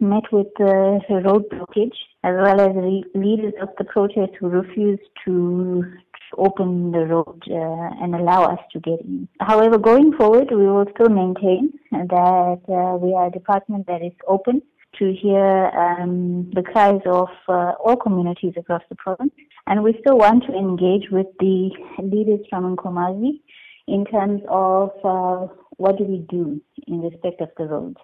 met with the road blockage as well as the leaders of the protest who refused to open the road uh, and allow us to get in. However, going forward, we will still maintain that uh, we are a department that is open to hear um, the cries of uh, all communities across the province. And we still want to engage with the leaders from Nkomazi in terms of uh, what do we do in respect of the road.